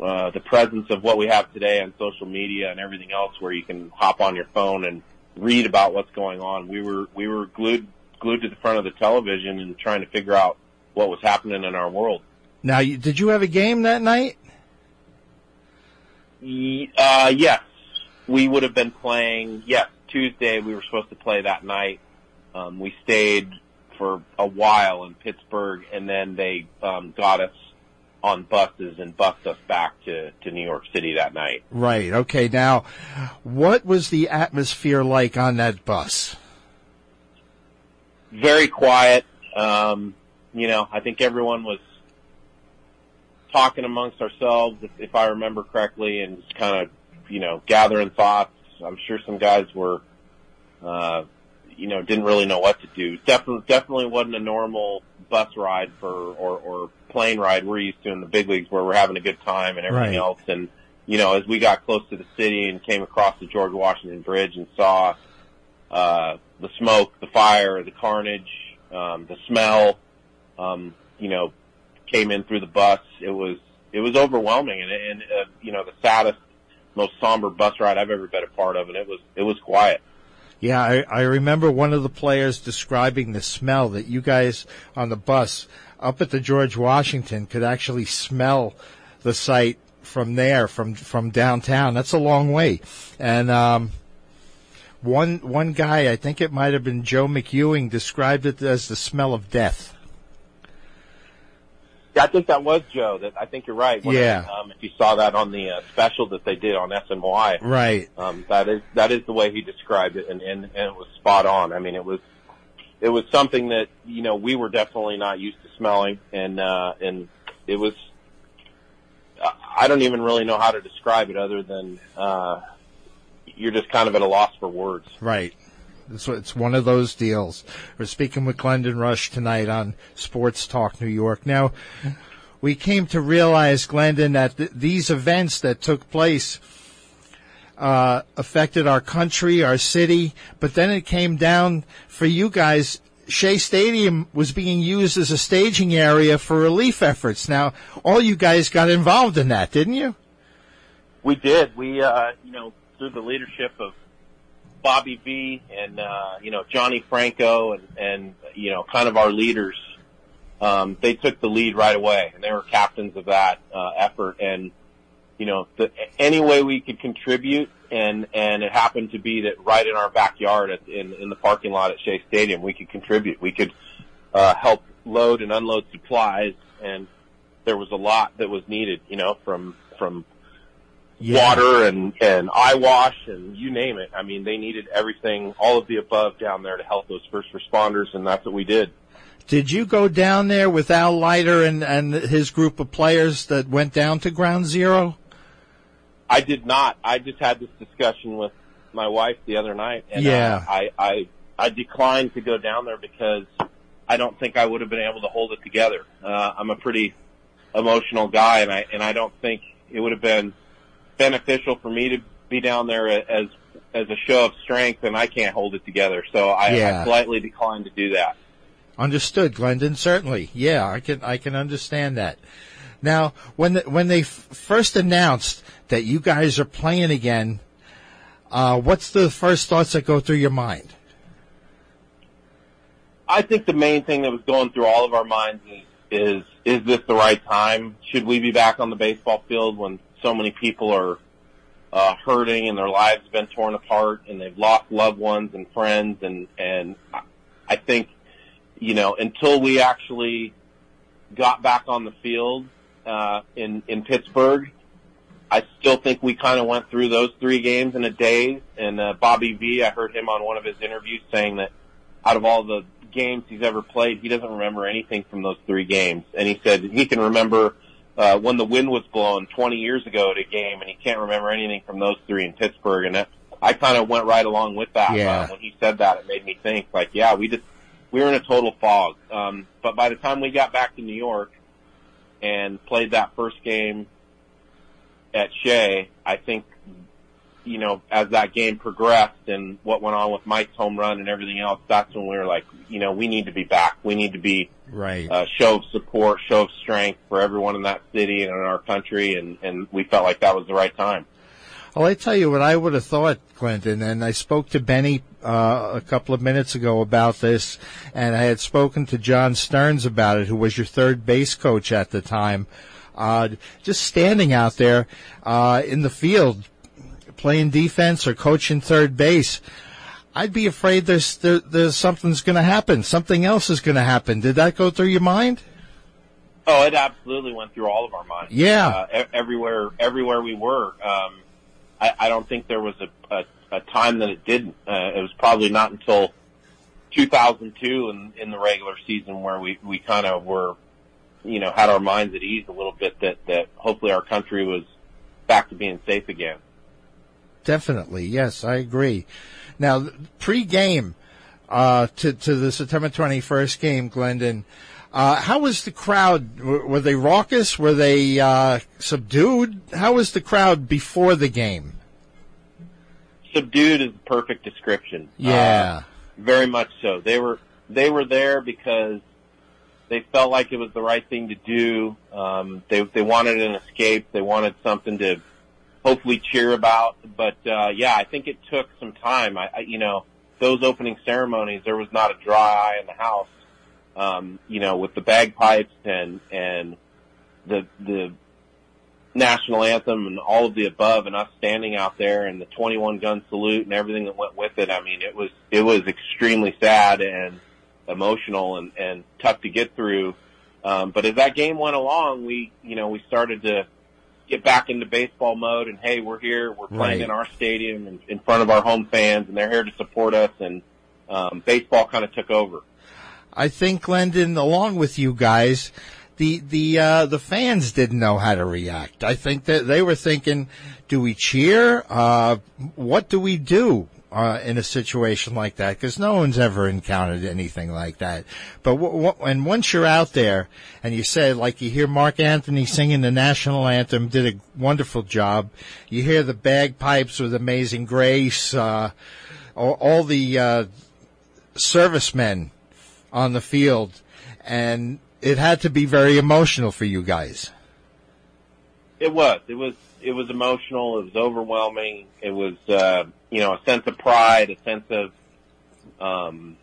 uh, the presence of what we have today on social media and everything else where you can hop on your phone and read about what's going on. We were, we were glued, glued to the front of the television and trying to figure out what was happening in our world. Now, you, did you have a game that night? Uh, yes, we would have been playing. Yes, Tuesday we were supposed to play that night. Um, we stayed for a while in Pittsburgh, and then they um, got us on buses and bussed us back to to New York City that night. Right. Okay. Now, what was the atmosphere like on that bus? Very quiet. Um, you know, I think everyone was talking amongst ourselves, if, if I remember correctly, and just kind of, you know, gathering thoughts. I'm sure some guys were, uh, you know, didn't really know what to do. Definitely, definitely wasn't a normal bus ride for, or, or plane ride we're used to in the big leagues where we're having a good time and everything Right. else. And, you know, as we got close to the city and came across the George Washington Bridge and saw, uh, the smoke, the fire, the carnage, um, the smell, um, you know, came in through the bus. It was, it was overwhelming and, and, uh, you know, the saddest, most somber bus ride I've ever been a part of. And it was, it was quiet. Yeah, I, I remember one of the players describing the smell that you guys on the bus up at the George Washington could actually smell the site from there, from from downtown. That's a long way, and um, one one guy, I think it might have been Joe McEwing, described it as the smell of death. Yeah, I think that was Joe. That I think you're right. When Yeah. Um, if you saw that on the uh, special that they did on SNY, Right. um, that is that is the way he described it, and, and and it was spot on. I mean, it was it was something that you know we were definitely not used to smelling, and uh, and it was. I- I don't even really know how to describe it other than uh, you're just kind of at a loss for words. Right. It's, it's one of those deals. We're speaking with Glendon Rusch tonight on Sports Talk New York. Now, we came to realize, Glendon, that th- these events that took place uh, affected our country, our city, but then it came down for you guys. Shea Stadium was being used as a staging area for relief efforts. Now, all you guys got involved in that, didn't you? We did. We, uh, you know, through the leadership of Bobby V and, uh, you know, Johnny Franco and, and, you know, kind of our leaders, um, they took the lead right away and they were captains of that, uh, effort. And, you know, the, any way we could contribute and, and it happened to be that right in our backyard at, in, in the parking lot at Shea Stadium, we could contribute. We could, uh, help load and unload supplies and there was a lot that was needed, you know, from, from, water and and eye wash and you name it. I mean, they needed everything, all of the above down there to help those first responders, and that's what we did. Did you go down there with Al Leiter and, and his group of players that went down to Ground Zero? I did not. I just had this discussion with my wife the other night, and Yeah. uh, I I I declined to go down there because I don't think I would have been able to hold it together. Uh, I'm a pretty emotional guy, and I and I don't think it would have been beneficial for me to be down there as as a show of strength, and I can't hold it together. So I, Yeah. I slightly declined to do that. Understood, Glendon. Certainly, yeah, I can I can understand that. Now, when the, when they f- first announced that you guys are playing again, uh, what's the first thoughts that go through your mind? I think the main thing that was going through all of our minds is, is, is this the right time? Should we be back on the baseball field when so many people are, uh, hurting and their lives have been torn apart and they've lost loved ones and friends and, and I- think, you know, until we actually got back on the field, uh, in, in Pittsburgh, I still think we kind of went through those three games in a day. And, uh, Bobby V, I heard him on one of his interviews saying that out of all the games he's ever played, he doesn't remember anything from those three games. And he said he can remember uh, when the wind was blowing 20 years ago at a game, and he can't remember anything from those three in Pittsburgh. And that, I kind of went right along with that. Yeah. Uh, when he said that, it made me think like, yeah, we just we were in a total fog. Um, but by the time we got back to New York and played that first game at Shea, I think you know, as that game progressed and what went on with Mike's home run and everything else, that's when we were like, you know, we need to be back. We need to be Right. a show of support, show of strength for everyone in that city and in our country, and and we felt like that was the right time. Well, I tell you what I would have thought, Clinton, and I spoke to Benny uh, a couple of minutes ago about this, and I had spoken to John Stearns about it, who was your third base coach at the time. Uh, just standing out there uh, in the field, playing defense or coaching third base. I'd be afraid there's there, there's something's going to happen. Something else is going to happen. Did that go through your mind? Oh, it absolutely went through all of our minds. Yeah. uh, everywhere everywhere we were. Um, I, I don't think there was a, a, a time that it didn't. Uh, it was probably not until 2002 in, in the regular season where we, we kind of were, you know, had our minds at ease a little bit that, that hopefully our country was back to being safe again. Definitely, yes, I agree. Now, pre-game uh, to to the September twenty first game, Glendon, uh, how was the crowd? Were, were they raucous? Were they uh, subdued? How was the crowd before the game? Subdued is the perfect description. Yeah, Uh, very much so. They were they were there because they felt like it was the right thing to do. Um, they they wanted an escape. They wanted something to hopefully cheer about. But uh, yeah, I think it took some time. I, I you know those opening ceremonies, there was not a dry eye in the house. Um, you know, with the bagpipes and and the the national anthem and all of the above and us standing out there and the 21 gun salute and everything that went with it. I mean, it was, it was extremely sad and emotional and, and tough to get through. Um, but as that game went along, we, you know, we started to get back into baseball mode and hey, we're here, we're playing Right. in our stadium and in front of our home fans and they're here to support us and, um, baseball kind of took over. I think Glendon, along with you guys, the the uh, the fans didn't know how to react. I think that they were thinking, "Do we cheer? Uh, what do we do?" Uh, in a situation like that, because no one's ever encountered anything like that. But w- w- and once you're out there and you say, like you hear Marc Anthony singing the national anthem, did a wonderful job. You hear the bagpipes with Amazing Grace, uh, all, all the uh, servicemen on the field, and it had to be very emotional for you guys. It was. It was. It was emotional. It was overwhelming. It was, uh, you know, a sense of pride, a sense of, um,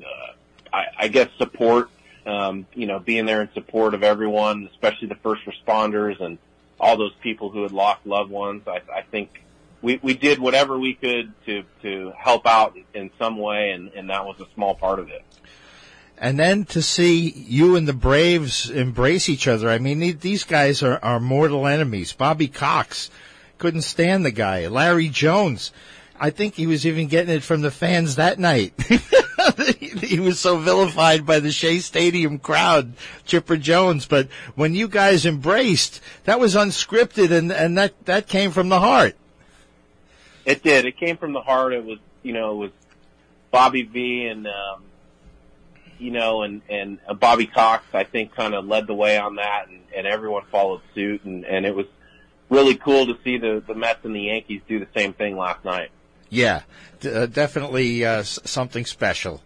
uh, I, I guess support. Um, you know, being there in support of everyone, especially the first responders and all those people who had lost loved ones. I, I think we we did whatever we could to to help out in some way, and and that was a small part of it. And then to see you and the Braves embrace each other. I mean, these guys are, are mortal enemies. Bobby Cox couldn't stand the guy. Larry Jones. I think he was even getting it from the fans that night. *laughs* he was so vilified by the Shea Stadium crowd, Chipper Jones. But when you guys embraced, that was unscripted and, and that, that came from the heart. It did. It came from the heart. It was, you know, it was Bobby V and, um, you know, and, and uh, Bobby Cox, I think kind of led the way on that and, and everyone followed suit and, and it was really cool to see the, the Mets and the Yankees do the same thing last night. Yeah, d- uh, definitely uh, s- something special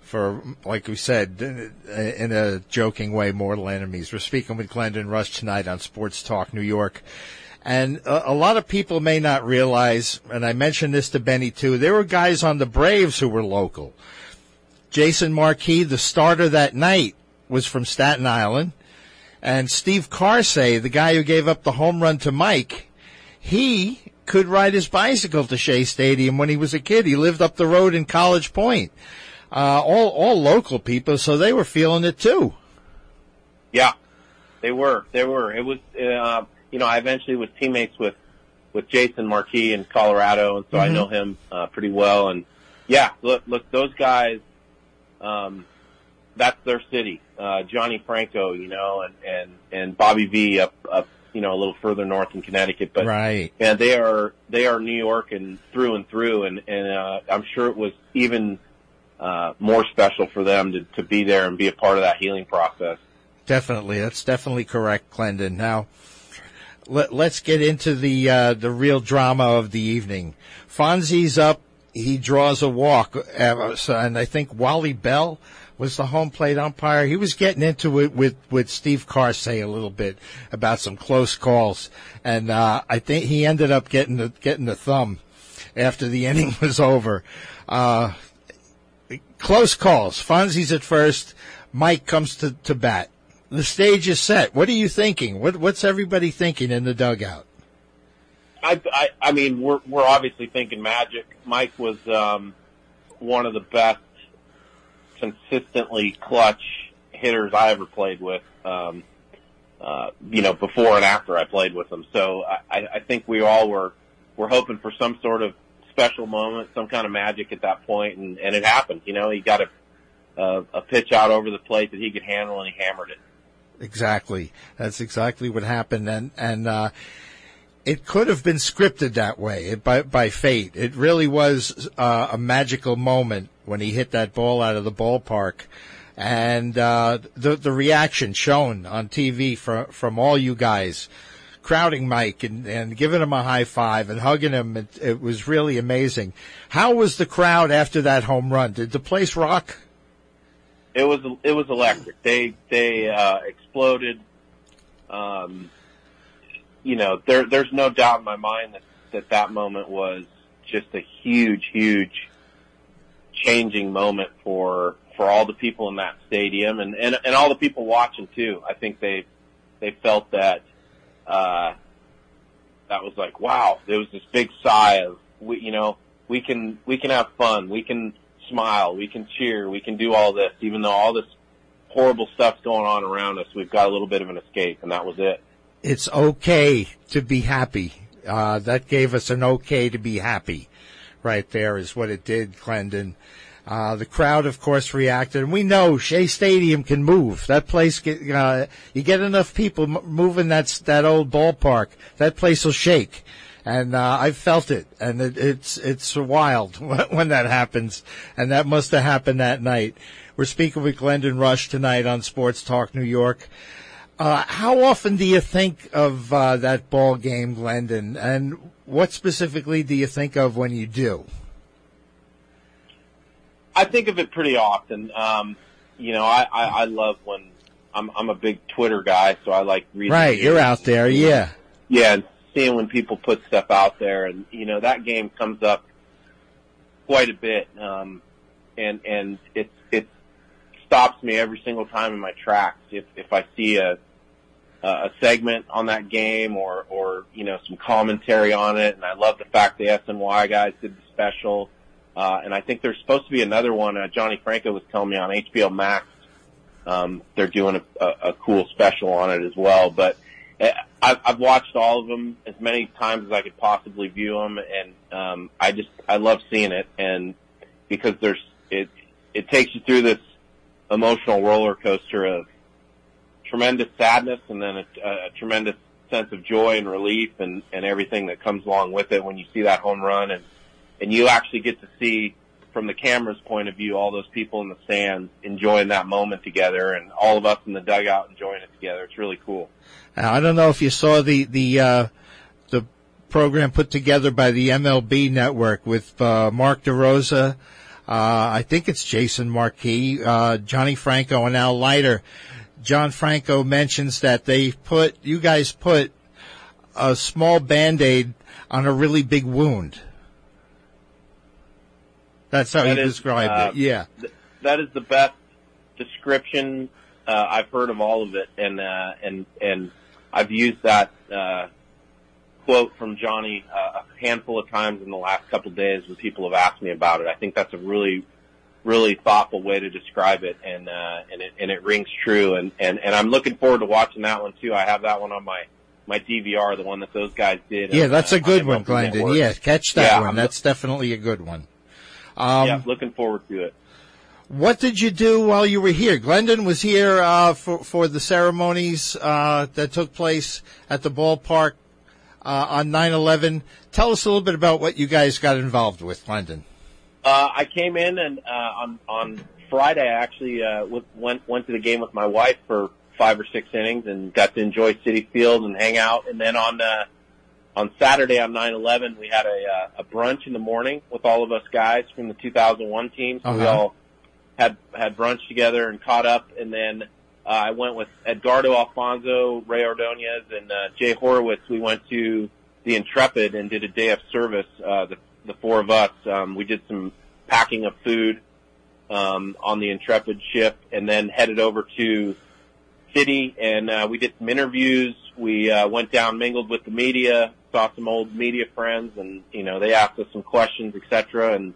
for, like we said, in a joking way, mortal enemies. We're speaking with Glendon Rusch tonight on Sports Talk New York. And a, a lot of people may not realize, and I mentioned this to Benny too, there were guys on the Braves who were local. Jason Marquis, the starter that night, was from Staten Island. And Steve Karsay, the guy who gave up the home run to Mike, he could ride his bicycle to Shea Stadium when he was a kid. He lived up the road in College Point. Uh, all, all local people, so they were feeling it too. Yeah, they were. They were. It was, uh, you know, I eventually was teammates with, with Jason Marquis in Colorado, and so I Mhm. know him uh, pretty well. And yeah, look, look, those guys, um, that's their city. Uh, Johnny Franco, you know, and, and, and Bobby V up, up, you know, a little further north in Connecticut, but right. and they are, they are New York and through and through. And, and, uh, I'm sure it was even, uh, more special for them to, to be there and be a part of that healing process. Definitely. That's definitely correct, Glendon. Now, let, us get into the, uh, the real drama of the evening. Fonzie's up. He draws a walk. Uh, and I think Wally Bell, was the home plate umpire. He was getting into it with, with Steve Karsay a little bit about some close calls. And, uh, I think he ended up getting the, getting the thumb after the *laughs* inning was over. Uh, close calls. Fonzie's at first. Mike comes to, to bat. The stage is set. What are you thinking? What, what's everybody thinking in the dugout? I, I, I mean, we're, we're obviously thinking magic. Mike was, um, one of the best consistently clutch hitters I ever played with. Um, uh, you know, before and after I played with them. So I, I think we all were were hoping for some sort of special moment, some kind of magic at that point, and, and it happened. You know, he got a, a a pitch out over the plate that he could handle, and he hammered it. Exactly, that's exactly what happened, and and uh, it could have been scripted that way by by fate. It really was uh, a magical moment when he hit that ball out of the ballpark, and uh, the the reaction shown on TV from from all you guys, crowding Mike and, and giving him a high five and hugging him. It, it was really amazing. How was the crowd after that home run? Did the place rock? It was it was electric. They they uh, exploded. Um, you know, there there's no doubt in my mind that that that moment was just a huge, huge changing moment for for all the people in that stadium and and, and all the people watching too. I think they they felt that uh, that was like wow. There was this big sigh of we you know we can we can have fun, we can smile, we can cheer, we can do all this, even though all this horrible stuff's going on around us. We've got a little bit of an escape, and that was it. It's okay to be happy. Uh, that gave us an okay to be happy right there is what it did, Glendon. Uh, the crowd, of course, reacted, and we know Shea Stadium can move. That place, get, uh, you get enough people m- moving that that old ballpark, that place will shake. And uh, I've felt it, and it, it's it's wild *laughs* when that happens, and that must have happened that night. We're speaking with Glendon Rusch tonight on Sports Talk New York. Uh, how often do you think of uh, that ball game, Glendon, and what specifically do you think of when you do? I think of it pretty often. Um, you know, I, I, I love when I'm, I'm a big Twitter guy, so I like reading. Right, you're out there, yeah. Yeah, and seeing when people put stuff out there, and you know that game comes up quite a bit, um, and and it it stops me every single time in my tracks if if I see a a segment on that game or or you know some commentary on it, and I love the fact the SNY guys did the special. Uh, and I think there's supposed to be another one. Uh, Johnny Franco was telling me on HBO Max. Um, they're doing a, a, a cool special on it as well. But uh, I've, I've watched all of them as many times as I could possibly view them, and um, I just I love seeing it. And because there's it it takes you through this emotional roller coaster of tremendous sadness and then a, a tremendous sense of joy and relief and, and everything that comes along with it when you see that home run and and you actually get to see from the camera's point of view all those people in the stands enjoying that moment together and all of us in the dugout enjoying it together. It's really cool. I don't know if you saw the the uh, the program put together by the MLB network with uh, Mark DeRosa. Uh, I think it's Jason Marquis, uh, Johnny Franco, and Al Leiter. John Franco mentions that they put you guys put a small band aid on a really big wound. That's how That he is, described uh, it. Yeah. Th- that is the best description uh, I've heard of all of it, and uh, and and I've used that uh, quote from Johnny uh, a handful of times in the last couple of days when people have asked me about it. I think that's a really really thoughtful way to describe it, and uh, and it and it rings true. And and and I'm looking forward to watching that one too. I have that one on my my DVR, the one that those guys did. Yeah, on, that's uh, a good on one, Glendon. Yeah, catch that Yeah, one. I'm- That's definitely a good one. Um, yeah, looking forward to it. What did you do while you were here? Glendon was here uh, for for the ceremonies uh, that took place at the ballpark uh, on 9/11. Tell us a little bit about what you guys got involved with, Glendon. Uh, I came in and uh, on on Friday I actually uh, went went to the game with my wife for five or six innings and got to enjoy Citi Field and hang out. And then on uh, on Saturday on 9/11 we had a uh, a brunch in the morning with all of us guys from the 2001 team. So we Uh-huh. all had had brunch together and caught up. And then uh, I went with Edgardo Alfonso, Rey Ordonez, and uh, Jay Horwitz. We went to the Intrepid and did a day of service. Uh, the the four of us. Um, we did some packing of food um, on the Intrepid ship, and then headed over to Citi, and uh, we did some interviews. We uh, went down, mingled with the media, saw some old media friends, and you know they asked us some questions, etc. And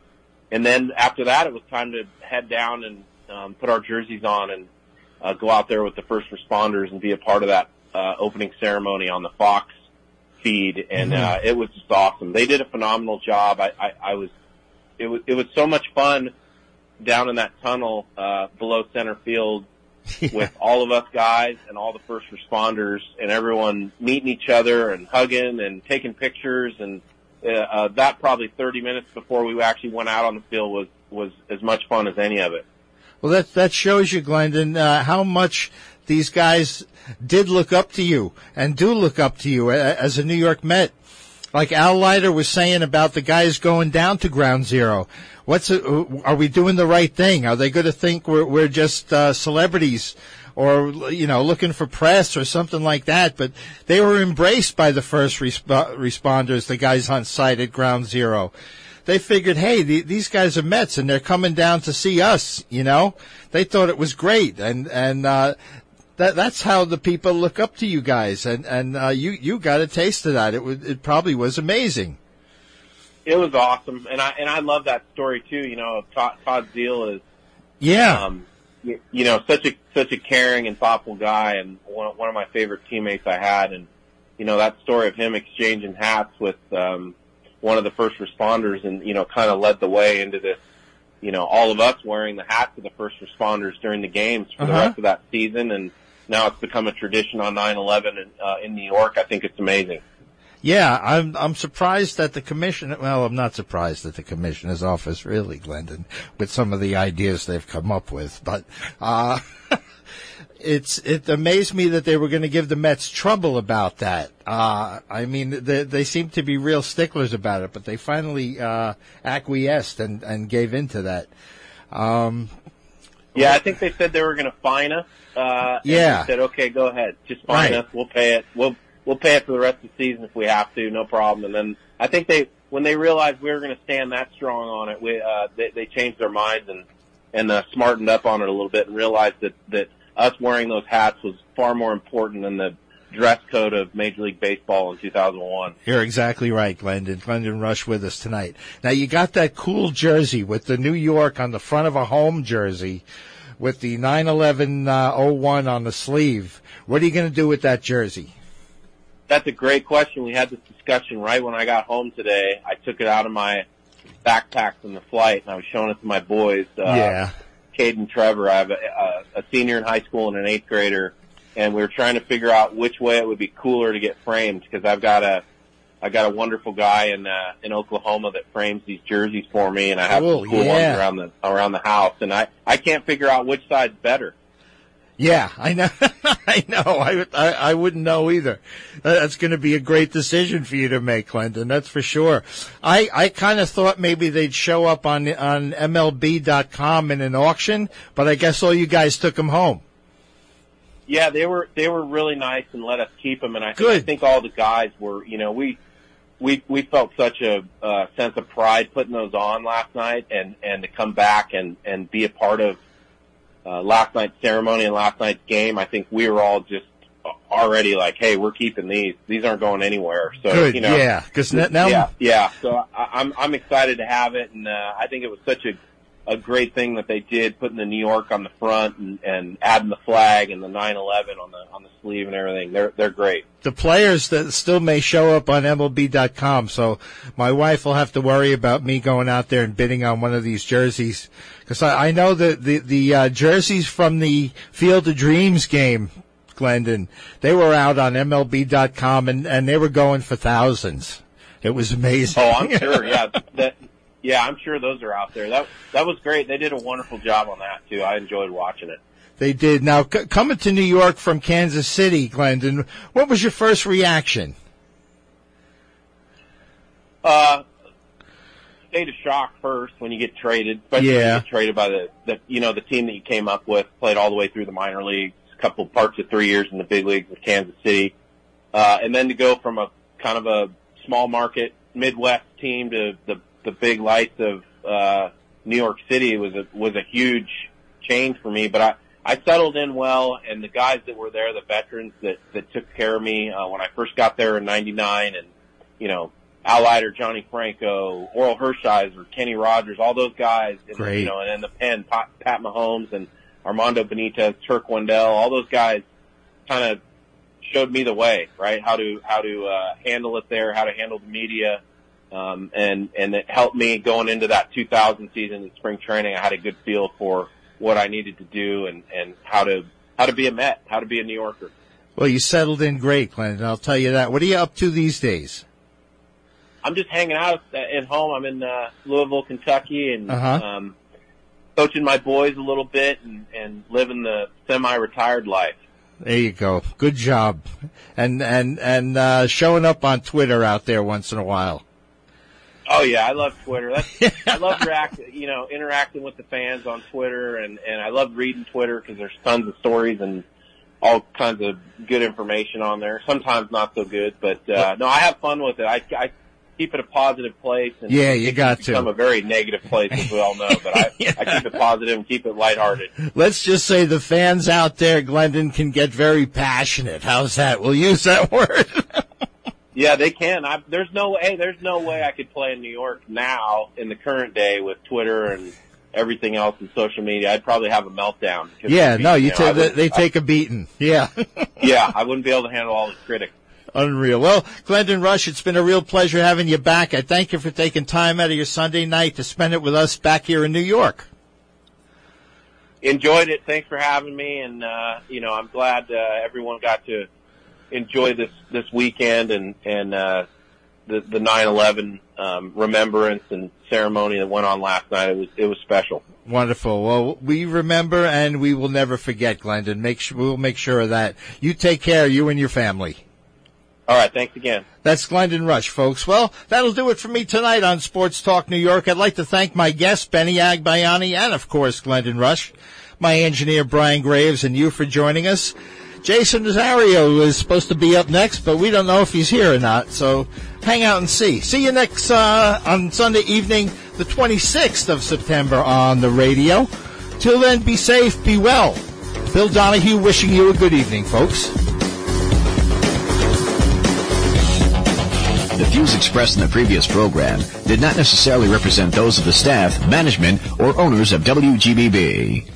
and then after that, it was time to head down and um, put our jerseys on and uh, go out there with the first responders and be a part of that uh, opening ceremony on the Fox And uh, it was just awesome. They did a phenomenal job. I, I, I was it was it was so much fun down in that tunnel uh, below center field *laughs* with all of us guys and all the first responders and everyone meeting each other and hugging and taking pictures and uh, uh, that probably 30 minutes before we actually went out on the field was was as much fun as any of it. Well, that that shows you, Glendon, uh, how much these guys did look up to you and do look up to you as a New York Met. Like Al Leiter was saying about the guys going down to Ground Zero. What's it, are we doing the right thing? Are they going to think we're we're just uh, celebrities? Or you know, looking for press or something like that, but they were embraced by the first resp- responders, the guys on site at Ground Zero they figured, hey, the, these guys are Mets and they're coming down to see us. You know, they thought it was great, and and uh, that that's how the people look up to you guys, and and uh, you you got a taste of that. It was it probably was amazing. It was awesome, and I and I love that story too. You know, Todd, Todd Zeile is Yeah, um, you, you know such a such a caring and thoughtful guy, and one one of my favorite teammates I had, and you know that story of him exchanging hats with um, one of the first responders, and you know kind of led the way into this. You know, all of us wearing the hats of the first responders during the games for the Uh-huh. rest of that season, and now it's become a tradition on 9/11 in, uh, in New York. I think it's amazing. yeah. I'm I'm surprised that the commission. Well, I'm not surprised that the commissioner's office really, Glendon, with some of the ideas they've come up with, but. uh *laughs* It's it amazed me that they were going to give the Mets trouble about that. Uh, I mean, they, they seem to be real sticklers about it, but they finally uh, acquiesced and, and gave into that. Um, Yeah, I think they said they were going to fine us. Uh, Yeah. said, okay, go ahead, just fine Right. us. We'll pay it. We'll we'll pay it for the rest of the season if we have to, no problem. And then I think they when they realized we were going to stand that strong on it, we uh, they, they changed their minds and and uh, smartened up on it a little bit and realized that that us wearing those hats was far more important than the dress code of Major League Baseball in 2001. You're exactly right, Glendon. Glendon Rusch with us tonight. Now you got that cool jersey with the New York on the front of a home jersey with the 911 uh, 01 on the sleeve. What are you going to do with that jersey? That's a great question. We had this discussion right when I got home today. I took it out of my backpack from the flight and I was showing it to my boys. Uh, yeah. Caden Trevor. I have a, a, a senior in high school and an eighth grader, and we were trying to figure out which way it would be cooler to get framed because I've got a I got a wonderful guy in uh, in Oklahoma that frames these jerseys for me, and I have Cool, some cool yeah. ones around the around the house, and I I can't figure out which side's better. Yeah, I know. *laughs* I know. I, I, I wouldn't know either. That's going to be a great decision for you to make, Clinton. That's for sure. I, I kind of thought maybe they'd show up on, on MLB.com in an auction, but I guess all you guys took them home. Yeah, they were they were really nice and let us keep them, and I, Good. I think all the guys were. You know, we we we felt such a uh, sense of pride putting those on last night, and and to come back and and be a part of uh, last night's ceremony and last night's game. I think we were all just already like, hey, we're keeping these. These aren't going anywhere. So Good, you know, yeah. Because now, yeah, yeah. So I, I'm I'm excited to have it, and uh, I think it was such a a great thing that they did, putting the New York on the front and, and adding the flag and the 9/11 on the on the sleeve and everything. They're they're great. The players that still may show up on MLB.com, so my wife will have to worry about me going out there and bidding on one of these jerseys because I, I know that the the uh, jerseys from the Field of Dreams game, Glendon, they were out on MLB.com and and they were going for thousands. It was amazing. Oh, I'm sure. Yeah, *laughs* that yeah, I'm sure those are out there. That that was great. They did a wonderful job on that too. I enjoyed watching it. They did. Now, c- coming to New York from Kansas City, Glendon, what was your first reaction? Uh, state of shock first when you get traded, especially when Yeah. you get traded by the, the you know the team that you came up with, played all the way through the minor leagues, a couple parts of three years in the big leagues with Kansas City, uh, and then to go from a kind of a small market Midwest team to the the big lights of uh, New York City was a was a huge change for me. But I I settled in well, and the guys that were there, the veterans that that took care of me uh, when I first got there in '99, and you know Al Leiter, Johnny Franco, Orel Hershiser, Kenny Rogers, all those guys, and, Great. you know, and then the pen, Pat, Pat Mahomes and Armando Benitez, Turk Wendell, all those guys kind of showed me the way, right? How to, how to, uh, handle it there, how to handle the media. Um, and, and it helped me going into that 2000 season in spring training. I had a good feel for what I needed to do and, and how to, how to be a Met, how to be a New Yorker. Well, you settled in great, Glendon. I'll tell you that. What are you up to these days? I'm just hanging out at home. I'm in uh, Louisville, Kentucky, and Uh-huh. um, coaching my boys a little bit and, and living the semi-retired life. There you go. Good job. And and and uh, showing up on Twitter out there once in a while. Oh yeah, I love Twitter. That's, *laughs* I love react, you know, interacting with the fans on Twitter, and and I love reading Twitter because there's tons of stories and all kinds of good information on there. Sometimes not so good, but uh, no, I have fun with it. I, I keep it a positive place. And Yeah, you got to. become a very negative place, as we all know. But I, *laughs* I keep it positive and keep it lighthearted. Let's just say the fans out there, Glendon, can get very passionate. How's that? We'll use that *laughs* word. Yeah, they can. I, there's no hey, there's no way I could play in New York now in the current day with Twitter and everything else and social media. I'd probably have a meltdown. yeah, no, you know, ta- they, they take a beating. Yeah. *laughs* Yeah, I wouldn't be able to handle all the critics. Unreal. Well, Glendon Rusch, it's been a real pleasure having you back. I thank you for taking time out of your Sunday night to spend it with us back here in New York. Enjoyed it. Thanks for having me, and uh, you know I'm glad uh, everyone got to enjoy this this weekend and and uh, the the 9/11 um, remembrance and ceremony that went on last night. It was it was special. Wonderful. Well, we remember and we will never forget, Glendon. Make sure, we'll make sure of that. You take care, you and your family. All right, thanks again. That's Glendon Rusch, folks. Well, that'll do it for me tonight on Sports Talk New York. I'd like to thank my guests, Benny Agbayani, and of course, Glendon Rusch, my engineer, Brian Graves, and you for joining us. Jason Nazario is supposed to be up next, but we don't know if he's here or not, so hang out and see. See you next, uh, on Sunday evening, the 26th of September on the radio. Till then, be safe, be well. Bill Donohue wishing you a good evening, folks. The views expressed in the previous program did not necessarily represent those of the staff, management, or owners of WGBB.